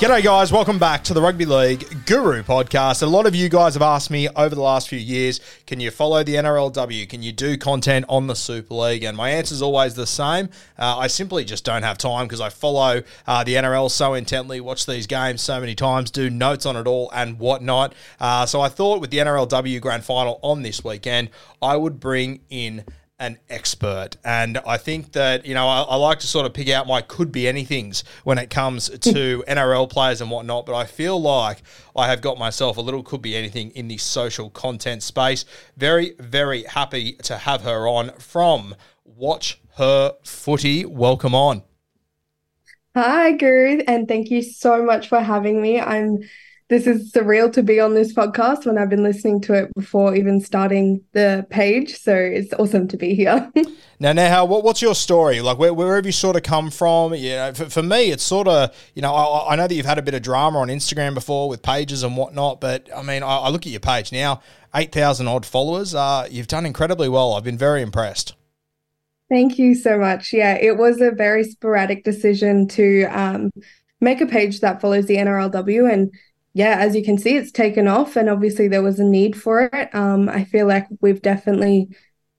G'day, guys. Welcome back to the Rugby League Guru podcast. A lot of you guys have asked me over the last few years can you follow the NRLW? Can you do content on the Super League? And my answer is always the same. Uh, I simply just don't have time because I follow uh, the NRL so intently, watch these games so many times, do notes on it all and whatnot. Uh, so I thought with the NRLW grand final on this weekend, I would bring in an expert. And I think that, you know, I, I, like to sort of pick out my could be anythings when it comes hmm. to NRL players and whatnot. But I feel like I have got myself a little could be anything in the social content space. Very, very happy to have her on from Watch Her Footy. Welcome on. Hi, Guru, and thank you so much for having me. I'm this is surreal to be on this podcast when I've been listening to it before even starting the page. So it's awesome to be here. now, now, what, what's your story? Like, where, where have you sort of come from? You know, for, for me, it's sort of, you know, I, I, know that you've had a bit of drama on Instagram before with pages and whatnot, but I mean, I, I look at your page now, 8,000 odd followers. Uh, you've done incredibly well. I've been very impressed. Thank you so much. Yeah, it was a very sporadic decision to um, make a page that follows the NRLW and yeah, as you can see, it's taken off, and obviously there was a need for it. Um, I feel like we've definitely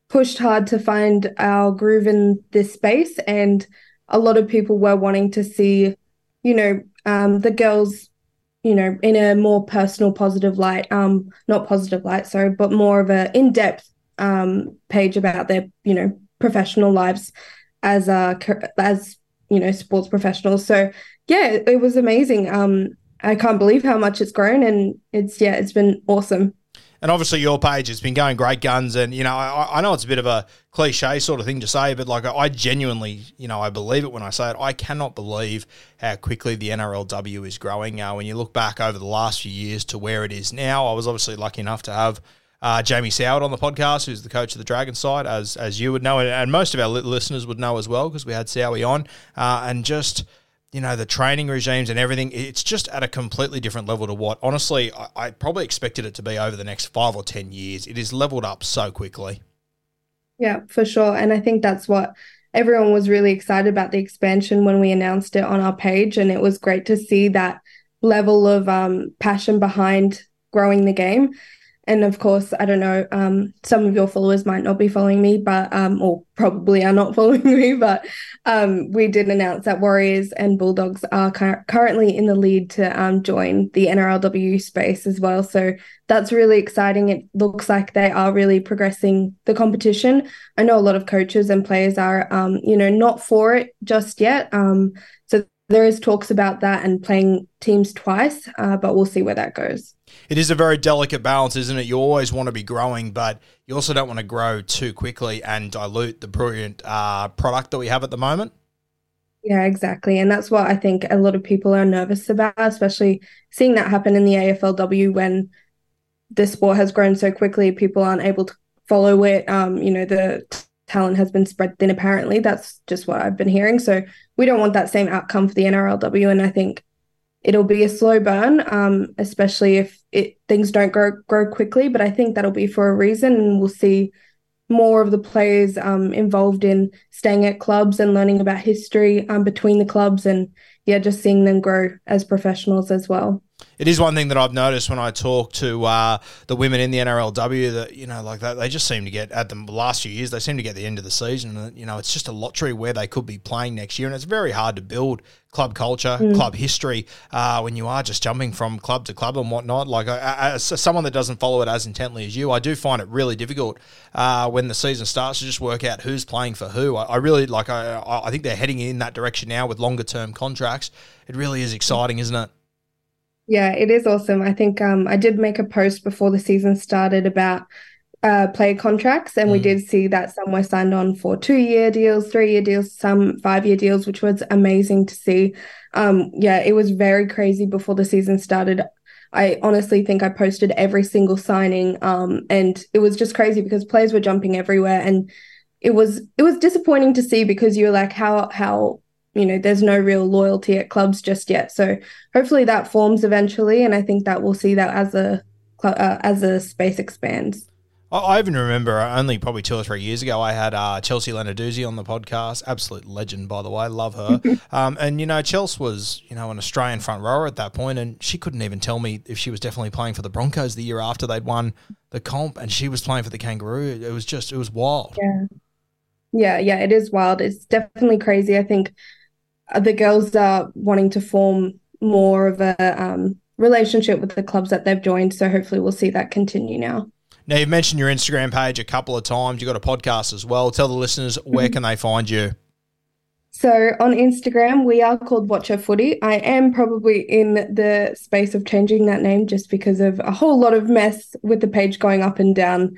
pushed hard to find our groove in this space, and a lot of people were wanting to see, you know, um, the girls, you know, in a more personal, positive light. Um, not positive light, sorry, but more of a in-depth um, page about their, you know, professional lives as uh as you know sports professionals. So yeah, it was amazing. Um, I can't believe how much it's grown, and it's yeah, it's been awesome. And obviously, your page has been going great guns, and you know, I, I know it's a bit of a cliche sort of thing to say, but like I genuinely, you know, I believe it when I say it. I cannot believe how quickly the NRLW is growing. Uh, when you look back over the last few years to where it is now, I was obviously lucky enough to have uh, Jamie Soward on the podcast, who's the coach of the Dragon side, as as you would know, and most of our listeners would know as well, because we had Sowie on, uh, and just you know, the training regimes and everything, it's just at a completely different level to what, honestly, I, I, probably expected it to be over the next five or 10 years. It is leveled up so quickly. Yeah, for sure. And I think that's what everyone was really excited about the expansion when we announced it on our page. And it was great to see that level of um, passion behind growing the game and of course, I don't know, um, some of your followers might not be following me, but um, or probably are not following me, but um, we did announce that Warriors and Bulldogs are cu- currently in the lead to um, join the NRLW space as well. So that's really exciting. It looks like they are really progressing the competition. I know a lot of coaches and players are, um, you know, not for it just yet. There is talks about that and playing teams twice, uh, but we'll see where that goes it is a very delicate balance, isn't it? You always want to be growing, but you also don't want to grow too quickly and dilute the brilliant uh, product that we have at the moment. Yeah, exactly. And that's what I think a lot of people are nervous about, especially seeing that happen in the AFLW when the sport has grown so quickly, people aren't able to follow it. Um, you know, the talent has been spread thin. Apparently, that's just what I've been hearing. So we don't want that same outcome for the NRLW, and I think it'll be a slow burn, um, especially if it things don't grow grow quickly. But I think that'll be for a reason, and we'll see more of the players um, involved in staying at clubs and learning about history um, between the clubs, and yeah, just seeing them grow as professionals as well it is one thing that I've noticed when I talk to uh, the women in the NRLW that you know like that they just seem to get at the last few years they seem to get the end of the season and you know it's just a lottery where they could be playing next year and it's very hard to build club culture mm. club history uh, when you are just jumping from club to club and whatnot. Like as someone that doesn't follow it as intently as you I do find it really difficult uh, when the season starts to just work out who's playing for who. I, I really like I, I think they're heading in that direction now with longer term contracts. It really is exciting isn't it yeah, it is awesome. I think um, I did make a post before the season started about uh, player contracts, and mm. we did see that some were signed on for two year deals, three year deals, some five year deals, which was amazing to see. Um, yeah, it was very crazy before the season started. I honestly think I posted every single signing, um, and it was just crazy because players were jumping everywhere, and it was it was disappointing to see because you're like, how how you know there's no real loyalty at clubs just yet so hopefully that forms eventually and i think that we'll see that as a uh, as the space expands I even remember only probably two or three years ago, I had uh, Chelsea Lenarduzzi on the podcast. Absolute legend, by the way. Love her. um, and, you know, Chelsea was, you know, an Australian front rower at that point, and she couldn't even tell me if she was definitely playing for the Broncos the year after they'd won the comp, and she was playing for the Kangaroo. It was just, it was wild. Yeah. Yeah, yeah, it is wild. It's definitely crazy. I think the girls are wanting to form more of a um, relationship with the clubs that they've joined. So hopefully we'll see that continue now. Now you've mentioned your Instagram page a couple of times. You've got a podcast as well. Tell the listeners where mm-hmm. can they find you? So on Instagram, we are called Watch Her Footy. I am probably in the space of changing that name just because of a whole lot of mess with the page going up and down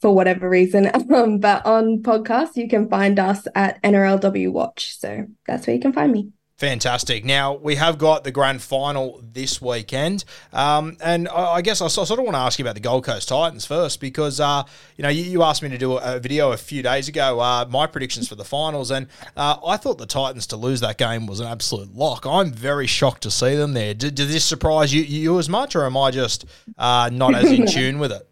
for whatever reason. Um, but on podcasts, you can find us at NRLW Watch. So that's where you can find me. Fantastic. Now, we have got the grand final this weekend. Um, and I guess I sort of want to ask you about the Gold Coast Titans first because, uh, you know, you, you, asked me to do a, video a few days ago, uh, my predictions for the finals. And uh, I thought the Titans to lose that game was an absolute lock. I'm very shocked to see them there. Did, did this surprise you, you as much, or am I just uh, not as in tune with it?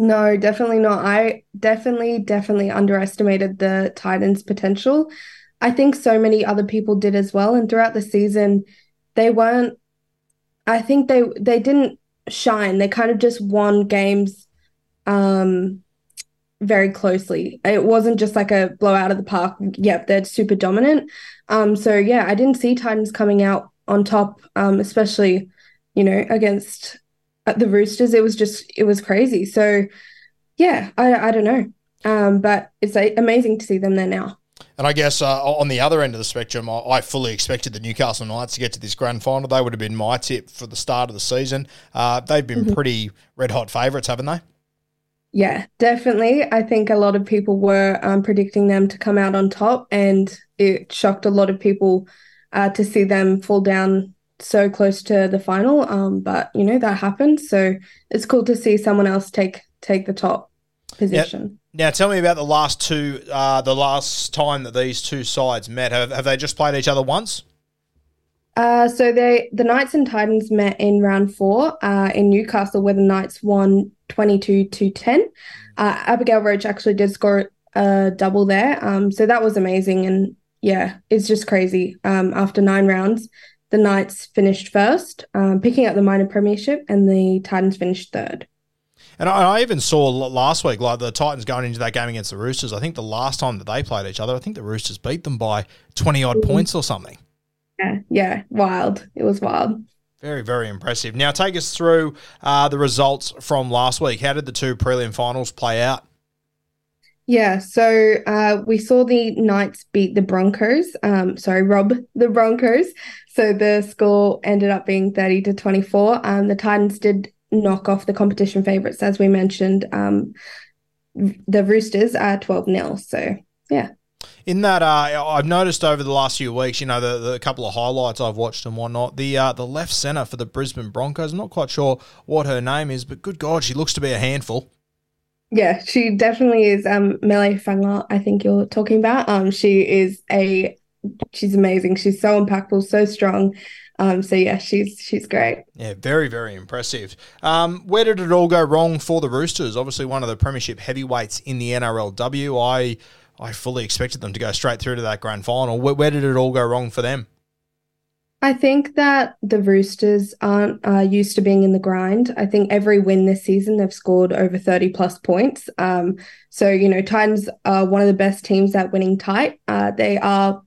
No, definitely not. I definitely, definitely underestimated the Titans' potential. I think so many other people did as well. And throughout the season, they weren't. I think they they didn't shine. They kind of just won games, um, very closely. It wasn't just like a blow out of the park. Yep, they're super dominant. Um, so yeah, I didn't see Titans coming out on top, um, especially you know against at the Roosters, it was just it was crazy. So yeah, I I don't know, um, but it's amazing to see them there now. And I guess uh, on the other end of the spectrum, I, I, fully expected the Newcastle Knights to get to this grand final. They would have been my tip for the start of the season. Uh, they've been mm-hmm. pretty red hot favourites, haven't they? Yeah, definitely. I think a lot of people were um, predicting them to come out on top, and it shocked a lot of people uh, to see them fall down so close to the final. Um, but you know that happened, so it's cool to see someone else take take the top position. Now, now tell me about the last two, uh, the last time that these two sides met. Have, have they just played each other once? Uh, so they the Knights and Titans met in round four uh, in Newcastle, where the Knights won twenty two to ten. Uh, Abigail Roach actually did score a double there, um, so that was amazing. And yeah, it's just crazy. Um, after nine rounds, the Knights finished first, um, picking up the minor premiership, and the Titans finished third. And I, I, even saw last week, like the Titans going into that game against the Roosters. I think the last time that they played each other, I think the Roosters beat them by twenty odd mm-hmm. points or something. Yeah, yeah, wild. It was wild. Very, very impressive. Now, take us through uh, the results from last week. How did the two prelim finals play out? Yeah, so uh, we saw the Knights beat the Broncos. Um, sorry, Rob the Broncos. So the score ended up being 30 to 24. Um, the Titans did knock off the competition favourites, as we mentioned. Um, the Roosters are 12 0. So, yeah. In that, uh, I've noticed over the last few weeks, you know, the, the couple of highlights I've watched and whatnot. The uh, the left centre for the Brisbane Broncos. I'm not quite sure what her name is, but good God, she looks to be a handful. Yeah, she definitely is. Um, Mele Hufanga, I think you're talking about. Um, she is a, she's amazing. She's so impactful, so strong. Um, so yeah, she's she's great. Yeah, very very impressive. Um, where did it all go wrong for the Roosters? Obviously, one of the premiership heavyweights in the NRLW. I I fully expected them to go straight through to that grand final. Where, where did it all go wrong for them? I think that the Roosters aren't uh, used to being in the grind. I think every win this season, they've scored over 30 plus points. Um, so, you know, Titans are one of the best teams at winning tight. Uh, they are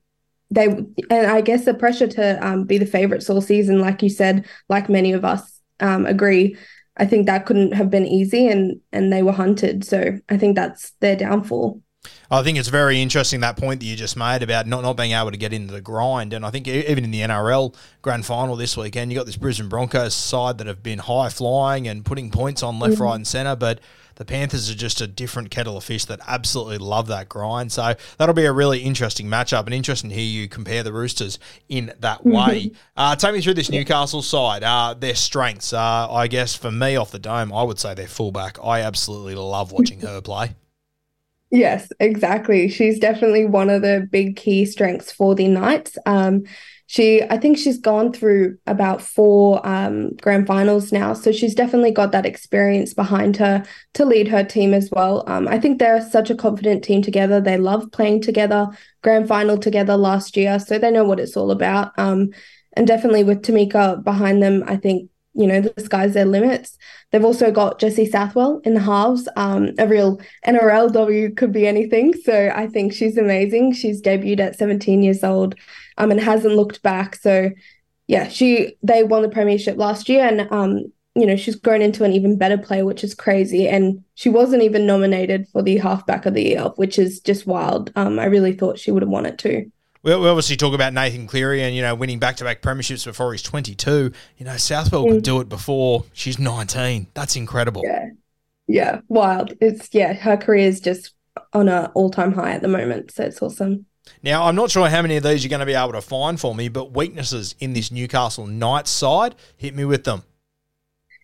they and I guess the pressure to um, be the favourites all season, like you said, like many of us um, agree, I think that couldn't have been easy, and and they were hunted. So I think that's their downfall. I think it's very interesting that point that you just made about not, not being able to get into the grind. And I think even in the NRL grand final this weekend, you got this Brisbane Broncos side that have been high flying and putting points on left, mm-hmm. right, and centre. But the Panthers are just a different kettle of fish that absolutely love that grind. So that'll be a really interesting matchup and interesting to hear you compare the Roosters in that mm-hmm. way. Uh, take me through this Newcastle side. Uh, their strengths, uh, I guess, for me off the dome, I would say their fullback. I absolutely love watching her play. Yes, exactly. She's definitely one of the big key strengths for the Knights. Um, she i think she's gone through about four um, grand finals now. So she's definitely got that experience behind her to lead her team as well. Um, i think they're such a confident team together. They love playing together grand final together last year. So they know what it's all about. Um, and definitely with tamika behind them i think you know the sky's their limits they've also got jesse southwell in the halves um, a real nrlw could be anything so i think she's amazing she's debuted at 17 years old um, and hasn't looked back. So yeah, she they won the premiership last year, and um, you know she's grown into an even better player, which is crazy. And she wasn't even nominated for the halfback of the year, which is just wild. Um, I really thought she would have won it too. We, we obviously talk about Nathan Cleary and you know winning back to back premierships before he's twenty two. You know Southwell mm. could do it before she's nineteen. That's incredible. Yeah, yeah, wild. It's yeah, her career is just on a all time high at the moment. So it's awesome. Now, I'm not sure how many of these you're going to be able to find for me, but weaknesses in this Newcastle Knights side, hit me with them.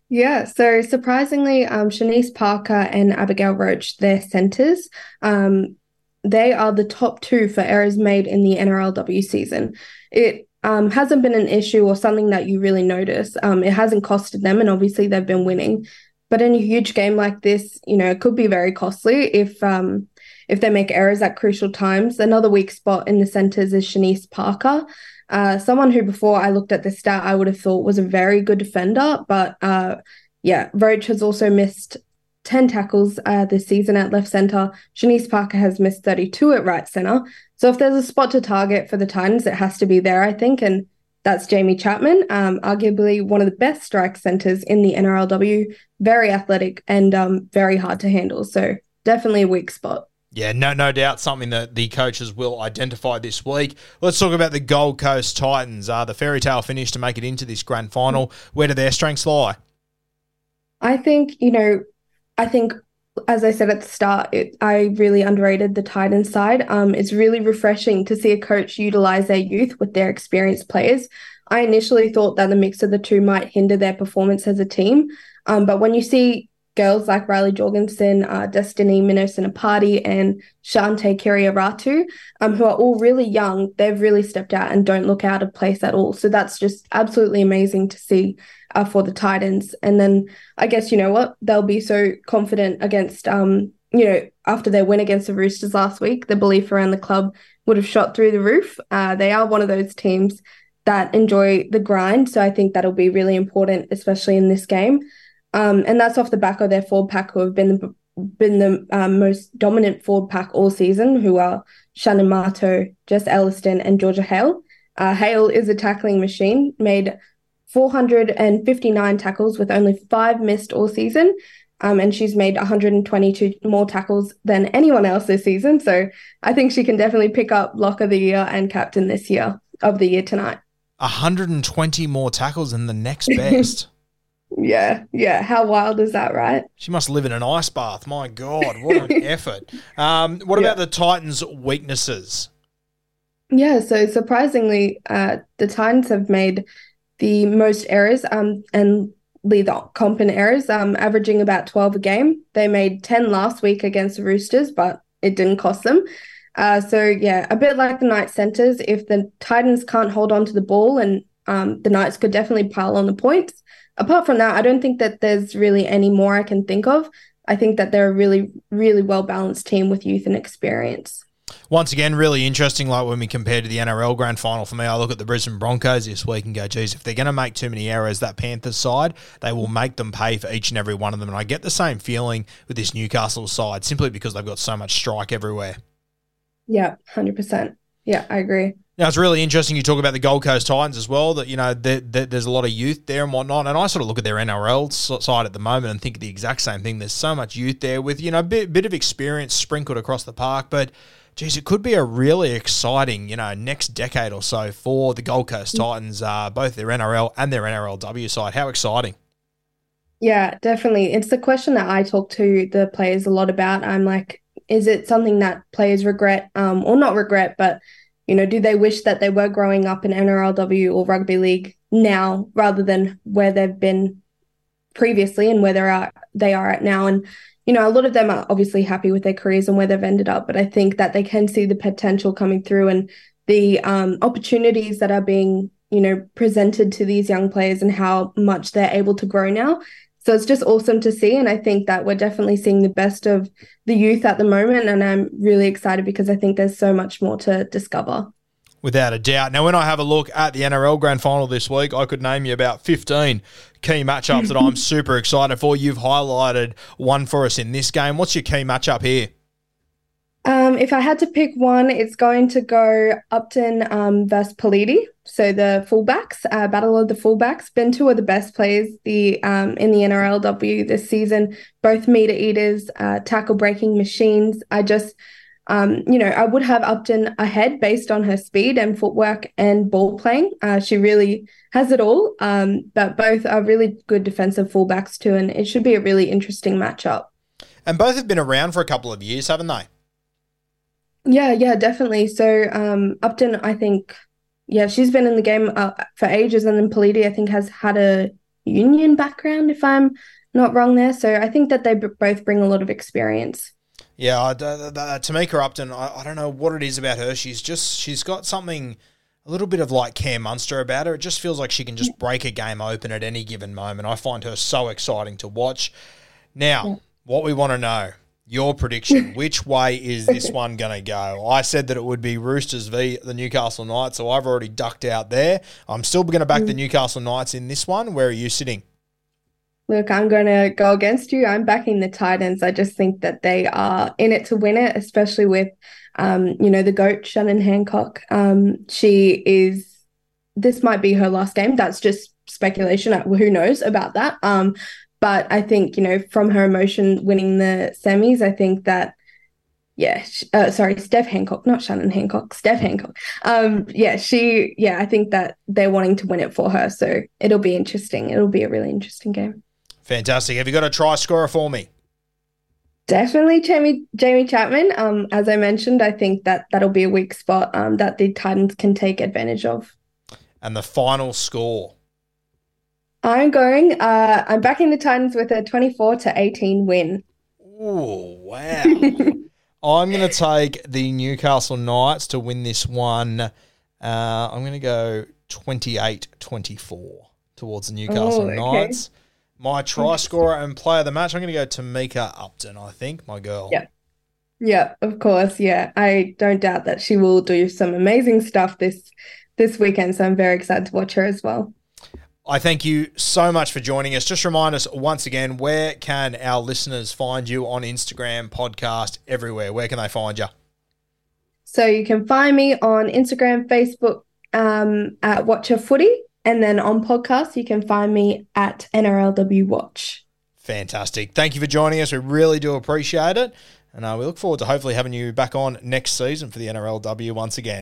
Yeah, so surprisingly, um, Shanice Parker and Abigail Roach, their centres, um, they are the top two for errors made in the NRLW season. It um, hasn't been an issue or something that you really notice. Um, it hasn't costed them, and obviously they've been winning. But in a huge game like this, you know, it could be very costly if um, if they make errors at crucial times. Another weak spot in the centres is Shanice Parker. Uh, someone who before I looked at the stat, I would have thought was a very good defender. But uh, yeah, Roach has also missed 10 tackles uh, this season at left centre. Shanice Parker has missed 32 at right centre. So if there's a spot to target for the Titans, it has to be there, I think. And that's Jaime Chapman, um, arguably one of the best strike centres in the NRLW. Very athletic and um, very hard to handle. So definitely a weak spot. Yeah, no, no doubt something that the coaches will identify this week. Let's talk about the Gold Coast Titans. Uh, the fairy tale finish to make it into this grand final. Where do their strengths lie? I think, you know, I think, as I said at the start, it, I really underrated the Titans side. Um, it's really refreshing to see a coach utilize their youth with their experienced players. I initially thought that the mix of the two might hinder their performance as a team. Um, but when you see girls like Riley Jorgensen, uh, Destiny Mino-Sinapati, and Shante Kiriaratu, um, who are all really young, they've really stepped out and don't look out of place at all. So that's just absolutely amazing to see uh, for the Titans. And then I guess, you know what, they'll be so confident against, um, you know, after their win against the Roosters last week, the belief around the club would have shot through the roof. Uh, they are one of those teams that enjoy the grind. So I think that'll be really important, especially in this game. Um, and that's off the back of their forward pack who have been the, been the um, most dominant forward pack all season, who are Shannon Mato, Jess Elliston, and Georgia Hale. Uh, Hale is a tackling machine, made 459 tackles with only five missed all season. Um, and she's made 122 more tackles than anyone else this season. So I think she can definitely pick up lock of the year and captain this year of the year tonight. 120 more tackles than the next best. Yeah, yeah. How wild is that, right? She must live in an ice bath. My God, what an effort. Um, what yeah. about the Titans' weaknesses? Yeah, so surprisingly, uh, the Titans have made the most errors. Um, and lead the comp in errors, um, averaging about 12 a game. They made 10 last week against the Roosters, but it didn't cost them. Uh, so yeah, a bit like the Knights centers, if the Titans can't hold on to the ball and um, the Knights could definitely pile on the points. Apart from that, I don't think that there's really any more I can think of. I think that they're a really, really well balanced team with youth and experience. Once again, really interesting. Like when we compare to the NRL Grand Final, for me, I look at the Brisbane Broncos this week and go, geez, if they're going to make too many errors, that Panthers side, they will make them pay for each and every one of them. And I get the same feeling with this Newcastle side simply because they've got so much strike everywhere. Yeah, 100%. Yeah, I agree. Now it's really interesting. You talk about the Gold Coast Titans as well. That you know there's a lot of youth there and whatnot. And I sort of look at their NRL side at the moment and think the exact same thing. There's so much youth there with you know a bit, bit of experience sprinkled across the park, but geez, it could be a really exciting, you know, next decade or so for the Gold Coast Titans, uh, both their NRL and their NRLW side. How exciting! Yeah, definitely. It's the question that I talk to the players a lot about. I'm like, is it something that players regret, um, or not regret, but you know, do they wish that they were growing up in NRLW or rugby league now rather than where they've been previously and where they're they are at now? And you know, a lot of them are obviously happy with their careers and where they've ended up, but I think that they can see the potential coming through and the um, opportunities that are being, you know, presented to these young players and how much they're able to grow now. So it's just awesome to see. And I think that we're definitely seeing the best of the youth at the moment. And I'm really excited because I think there's so much more to discover. Without a doubt. Now, when I have a look at the NRL Grand Final this week, I could name you about 15 key matchups that I'm super excited for. You've highlighted one for us in this game. What's your key matchup here? Um, if I had to pick one, it's going to go Upton um, versus Pelite. So the fullbacks, uh, battle of the fullbacks. Been two of the best players the um, in the NRLW this season. Both meter eaters, uh, tackle breaking machines. I just, um, you know, I would have Upton ahead based on her speed and footwork and ball playing. Uh, she really has it all. Um, but both are really good defensive fullbacks too, and it should be a really interesting matchup. And both have been around for a couple of years, haven't they? Yeah, yeah, definitely. So um, Upton, I think, yeah, she's been in the game uh, for ages, and then Pelite, I think, has had a union background, if I'm not wrong there. So I think that they b- both bring a lot of experience. Yeah, uh, Tamika Upton, I, I don't know what it is about her. She's just she's got something a little bit of like Cam Munster about her. It just feels like she can just break a game open at any given moment. I find her so exciting to watch. Now, what we want to know your prediction. Which way is this one going to go? I said that it would be Roosters v the Newcastle Knights, so I've already ducked out there. I'm still going to back the mm. Newcastle Knights in this one. Where are you sitting? Look, I'm going to go against you. I'm backing the Titans. I just think that they are in it to win it, especially with, um, you know, the GOAT, Shannon Hancock. Um, she is, this might be her last game. That's just speculation. Who knows about that? Um, but I think, you know, from her emotion winning the semis, I think that, yeah, uh, sorry, Steph Hancock, not Shannon Hancock, Steph Hancock. Um, yeah, she, yeah, I think that they're wanting to win it for her. So it'll be interesting. It'll be a really interesting game. Fantastic. Have you got a try scorer for me? Definitely Jaime Jaime Chapman. Um, as I mentioned, I think that that'll be a weak spot um, that the Titans can take advantage of. And the final score. I'm going. Uh, I'm backing the Titans with a 24 to 18 win. Oh wow! I'm going to take the Newcastle Knights to win this one. Uh, I'm going to go 28-24 towards the Newcastle oh, okay. Knights. My try scorer and player of the match, I'm going to go Tamika Upton. I think my girl. Yeah. Yeah, of course. Yeah, I don't doubt that she will do some amazing stuff this this weekend. So I'm very excited to watch her as well. I thank you so much for joining us. Just remind us once again, where can our listeners find you on Instagram, podcast, everywhere? Where can they find you? So you can find me on Instagram, Facebook um, at Watch Her Footy, and then on podcast you can find me at NRLW Watch. Fantastic. Thank you for joining us. We really do appreciate it. And uh, we look forward to hopefully having you back on next season for the NRLW once again.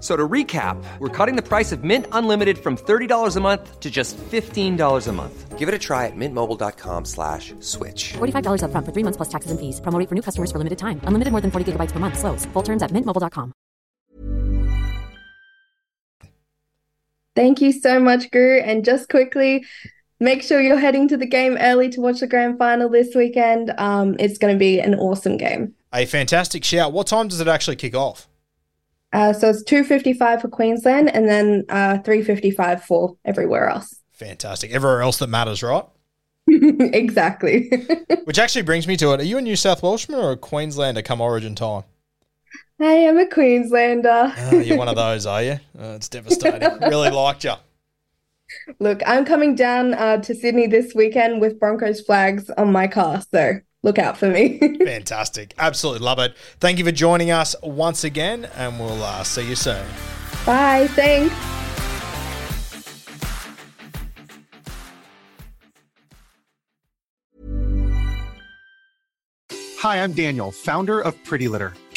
So to recap, we're cutting the price of Mint Unlimited from $30 a month to just $15 a month. Give it a try at mintmobile.com slash switch. $45 upfront for three months plus taxes and fees. Promo rate for new customers for limited time. Unlimited more than 40 gigabytes per month. Slows. Full terms at mintmobile.com. Thank you so much, Guru. And just quickly, make sure you're heading to the game early to watch the grand final this weekend. Um, it's going to be an awesome game. A fantastic shout. What time does it actually kick off? Uh, so it's 255 for Queensland and then uh, 355 for everywhere else. Fantastic. Everywhere else that matters, right? exactly. Which actually brings me to it. Are you a New South Welshman or a Queenslander come origin time? I am a Queenslander. Oh, you're one of those, are you? Oh, it's devastating. really liked you. Look, I'm coming down uh, to Sydney this weekend with Broncos flags on my car, so look out for me. Fantastic. Absolutely love it. Thank you for joining us once again, and we'll uh, see you soon. Bye. Thanks. Hi, I'm Daniel, founder of Pretty Litter.